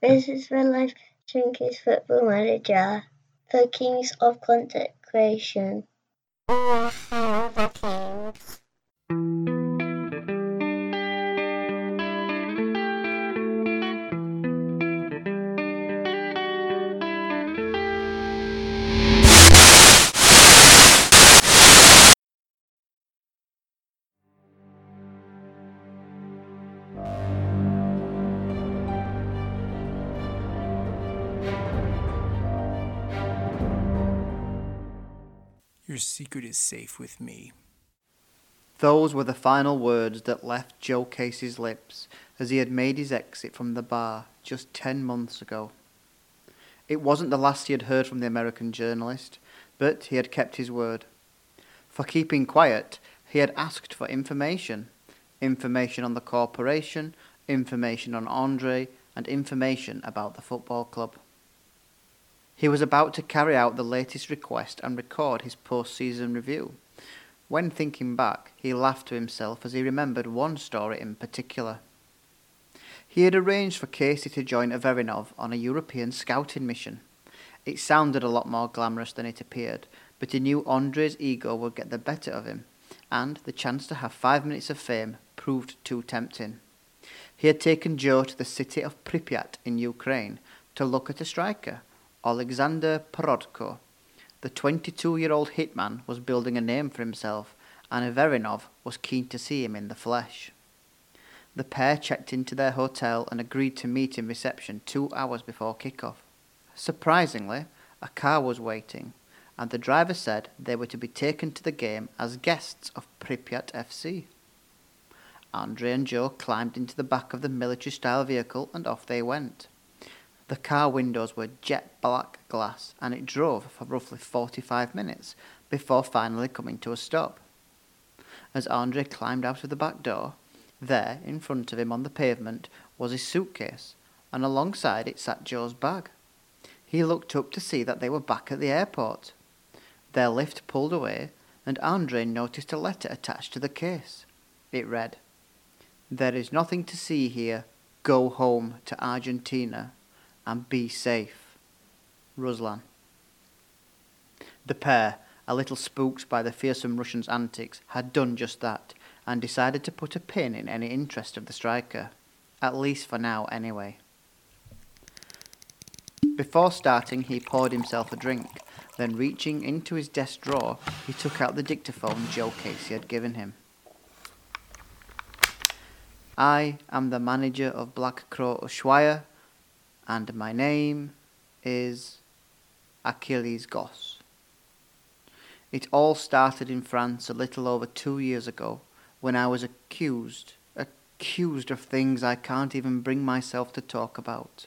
This is real life Junkies football manager, for Kings of content creation. Oh, the Kings. Your secret is safe with me. Those were the final words that left Joe Casey's lips as he had made his exit from the bar just ten months ago. It wasn't the last he had heard from the American journalist, but he had kept his word. For keeping quiet, he had asked for information information on the corporation, information on Andre, and information about the football club. He was about to carry out the latest request and record his post season review. When thinking back, he laughed to himself as he remembered one story in particular. He had arranged for Casey to join Averinov on a European scouting mission. It sounded a lot more glamorous than it appeared, but he knew Andre's ego would get the better of him, and the chance to have five minutes of fame proved too tempting. He had taken Joe to the city of Pripyat in Ukraine to look at a striker Alexander Porodko. The 22 year old hitman was building a name for himself, and Averinov was keen to see him in the flesh. The pair checked into their hotel and agreed to meet in reception two hours before kick-off. Surprisingly, a car was waiting, and the driver said they were to be taken to the game as guests of Pripyat FC. Andre and Joe climbed into the back of the military style vehicle and off they went. The car windows were jet black glass and it drove for roughly 45 minutes before finally coming to a stop. As Andre climbed out of the back door, there, in front of him on the pavement, was his suitcase, and alongside it sat Joe's bag. He looked up to see that they were back at the airport. Their lift pulled away, and Andre noticed a letter attached to the case. It read, There is nothing to see here. Go home to Argentina and be safe. Ruslan. The pair, a little spooked by the fearsome Russian's antics, had done just that and decided to put a pin in any interest of the striker, at least for now anyway. Before starting, he poured himself a drink. Then, reaching into his desk drawer, he took out the dictaphone Joe Casey had given him. I am the manager of Black Crow Ushuaia, and my name is Achilles Goss. It all started in France a little over two years ago when I was accused, accused of things I can't even bring myself to talk about.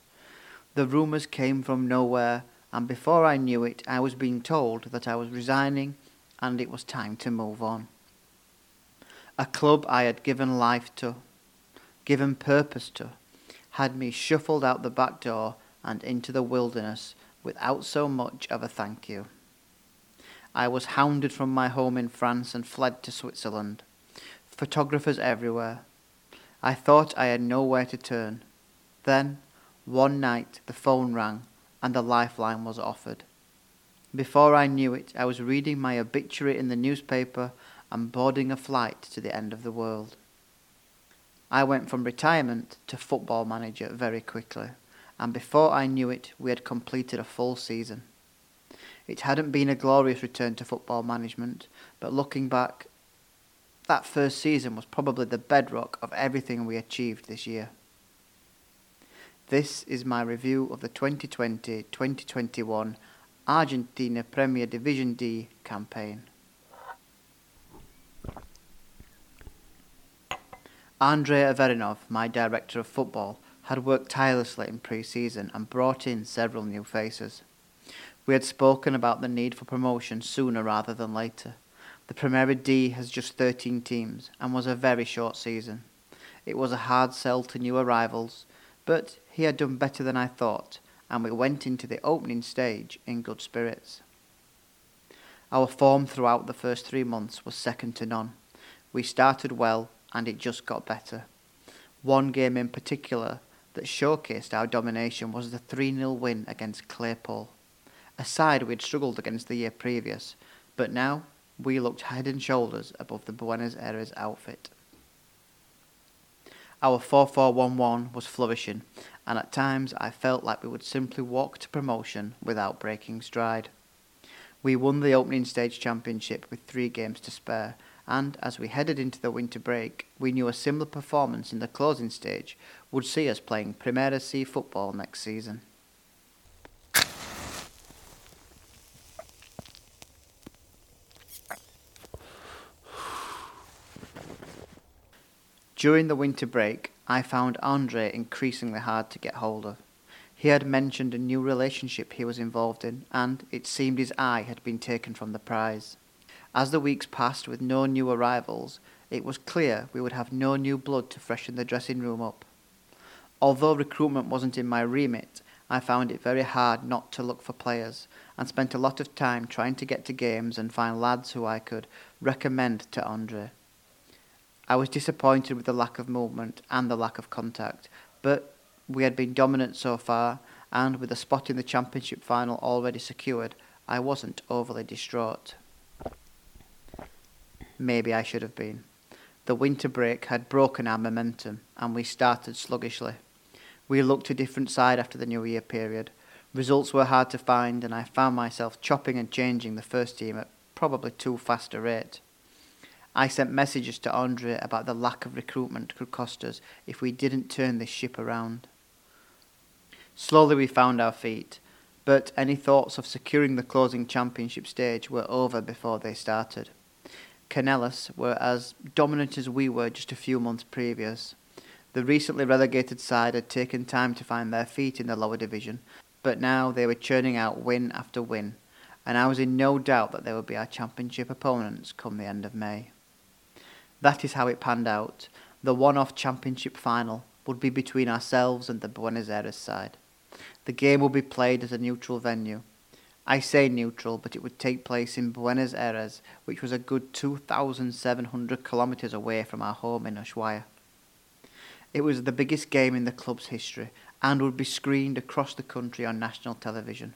The rumours came from nowhere, and before I knew it, I was being told that I was resigning and it was time to move on. A club I had given life to, given purpose to, had me shuffled out the back door and into the wilderness without so much of a thank you. I was hounded from my home in France and fled to Switzerland. Photographers everywhere. I thought I had nowhere to turn. Then, one night, the phone rang and the lifeline was offered. Before I knew it, I was reading my obituary in the newspaper and boarding a flight to the end of the world. I went from retirement to football manager very quickly, and before I knew it, we had completed a full season. It hadn't been a glorious return to football management, but looking back, that first season was probably the bedrock of everything we achieved this year. This is my review of the 2020 2021 Argentina Premier Division D campaign. Andre Averinov, my director of football, had worked tirelessly in pre season and brought in several new faces. We had spoken about the need for promotion sooner rather than later. The Premier D has just 13 teams and was a very short season. It was a hard sell to new arrivals, but he had done better than I thought, and we went into the opening stage in good spirits. Our form throughout the first three months was second to none. We started well and it just got better. One game in particular, that showcased our domination was the 3 0 win against Claypole, a side we had struggled against the year previous, but now we looked head and shoulders above the Buenos Aires outfit. Our 4 4 1 1 was flourishing, and at times I felt like we would simply walk to promotion without breaking stride. We won the opening stage championship with three games to spare, and as we headed into the winter break, we knew a similar performance in the closing stage would see us playing Primera C football next season. During the winter break, I found Andre increasingly hard to get hold of. He had mentioned a new relationship he was involved in, and it seemed his eye had been taken from the prize. As the weeks passed with no new arrivals, it was clear we would have no new blood to freshen the dressing room up. Although recruitment wasn't in my remit, I found it very hard not to look for players, and spent a lot of time trying to get to games and find lads who I could recommend to Andre. I was disappointed with the lack of movement and the lack of contact, but we had been dominant so far, and with a spot in the championship final already secured, I wasn't overly distraught. Maybe I should have been. The winter break had broken our momentum, and we started sluggishly. We looked a different side after the New Year period. Results were hard to find, and I found myself chopping and changing the first team at probably too fast a rate. I sent messages to Andre about the lack of recruitment could cost us if we didn't turn this ship around. Slowly we found our feet, but any thoughts of securing the closing championship stage were over before they started. Cañuelas were as dominant as we were just a few months previous. The recently relegated side had taken time to find their feet in the lower division, but now they were churning out win after win, and I was in no doubt that they would be our championship opponents come the end of May. That is how it panned out. The one off championship final would be between ourselves and the Buenos Aires side. The game would be played at a neutral venue. I say neutral, but it would take place in Buenos Aires, which was a good 2,700 kilometres away from our home in Ushuaia. It was the biggest game in the club's history and would be screened across the country on national television.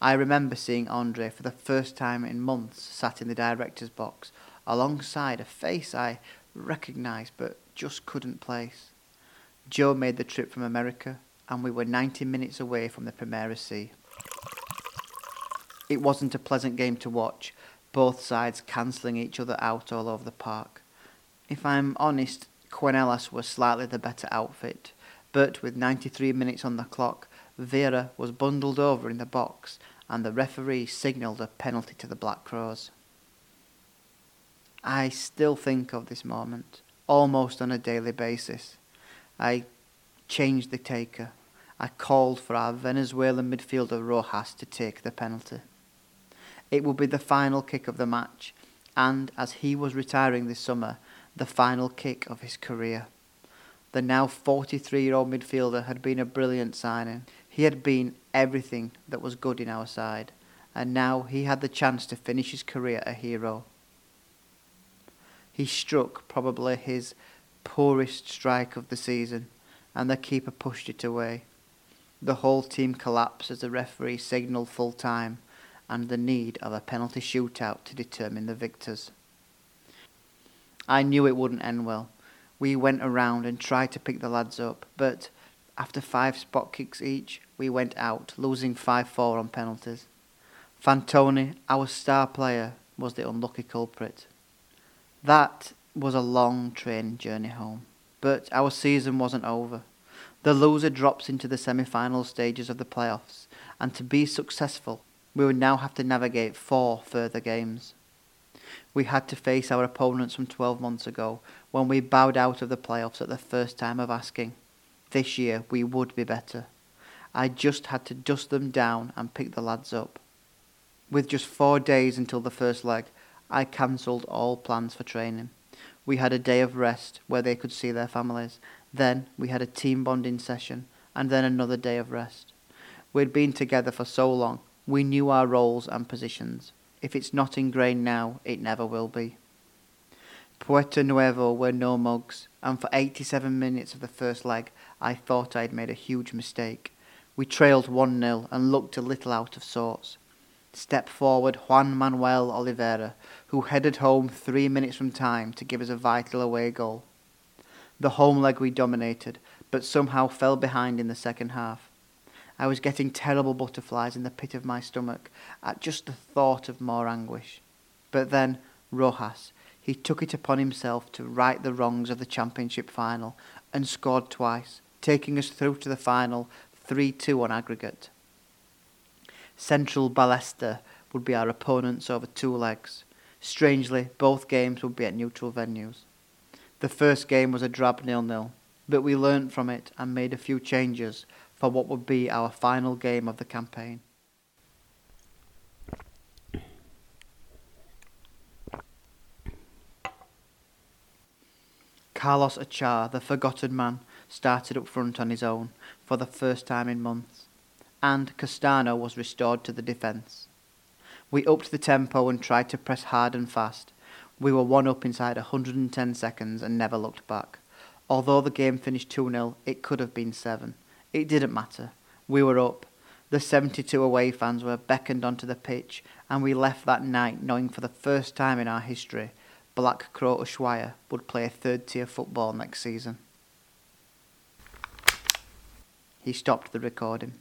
I remember seeing Andre for the first time in months sat in the director's box alongside a face I recognised but just couldn't place. Joe made the trip from America and we were 90 minutes away from the Primera C. It wasn't a pleasant game to watch, both sides cancelling each other out all over the park. If I'm honest, Cañuelas was slightly the better outfit, but with 93 minutes on the clock, Vera was bundled over in the box and the referee signalled a penalty to the Black Crows. I still think of this moment, almost on a daily basis. I changed the taker. I called for our Venezuelan midfielder Rojas to take the penalty. It would be the final kick of the match, and as he was retiring this summer, the final kick of his career. The now 43 year old midfielder had been a brilliant signing. He had been everything that was good in our side, and now he had the chance to finish his career a hero. He struck probably his poorest strike of the season, and the keeper pushed it away. The whole team collapsed as the referee signalled full time and the need of a penalty shootout to determine the victors. I knew it wouldn't end well. We went around and tried to pick the lads up, but after five spot kicks each, we went out, losing 5 4 on penalties. Fantoni, our star player, was the unlucky culprit. That was a long train journey home, but our season wasn't over. The loser drops into the semi final stages of the playoffs, and to be successful, we would now have to navigate four further games. We had to face our opponents from 12 months ago when we bowed out of the playoffs at the first time of asking. This year we would be better. I just had to dust them down and pick the lads up. With just four days until the first leg, I cancelled all plans for training. We had a day of rest where they could see their families. Then we had a team bonding session and then another day of rest. We'd been together for so long we knew our roles and positions. If it's not ingrained now, it never will be. Puerto Nuevo were no mugs, and for 87 minutes of the first leg, I thought I had made a huge mistake. We trailed 1 0 and looked a little out of sorts. Step forward Juan Manuel Oliveira, who headed home three minutes from time to give us a vital away goal. The home leg we dominated, but somehow fell behind in the second half. I was getting terrible butterflies in the pit of my stomach at just the thought of more anguish. But then, Rojas, he took it upon himself to right the wrongs of the championship final and scored twice, taking us through to the final 3 2 on aggregate. Central Ballester would be our opponents over two legs. Strangely, both games would be at neutral venues. The first game was a drab nil-nil, but we learnt from it and made a few changes for what would be our final game of the campaign. Carlos Achar, the forgotten man, started up front on his own for the first time in months, and Castano was restored to the defence. We upped the tempo and tried to press hard and fast. We were one up inside 110 seconds and never looked back. Although the game finished 2 0, it could have been 7. It didn't matter. We were up. The 72 away fans were beckoned onto the pitch, and we left that night knowing for the first time in our history Black Crow Ushuaia would play third tier football next season. He stopped the recording.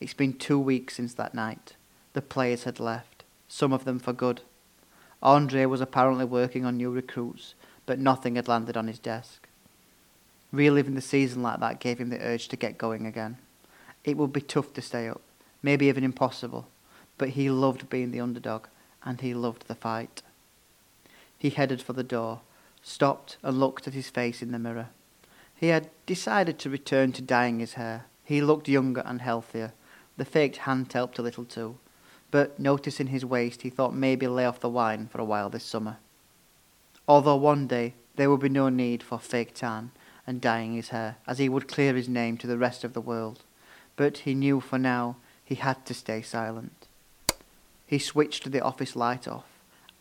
It's been two weeks since that night. The players had left, some of them for good. Andre was apparently working on new recruits, but nothing had landed on his desk. Reliving the season like that gave him the urge to get going again. It would be tough to stay up, maybe even impossible, but he loved being the underdog, and he loved the fight. He headed for the door, stopped and looked at his face in the mirror. He had decided to return to dyeing his hair. He looked younger and healthier. The faked hand helped a little too, but noticing his waist, he thought maybe lay off the wine for a while this summer. Although one day there would be no need for fake tan and dyeing his hair, as he would clear his name to the rest of the world. But he knew for now he had to stay silent. He switched the office light off,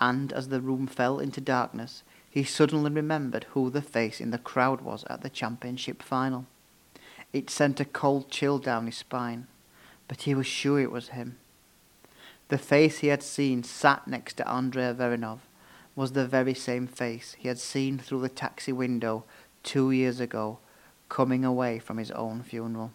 and as the room fell into darkness, he suddenly remembered who the face in the crowd was at the championship final. It sent a cold chill down his spine, but he was sure it was him. The face he had seen sat next to Andre Averinov was the very same face he had seen through the taxi window two years ago, coming away from his own funeral.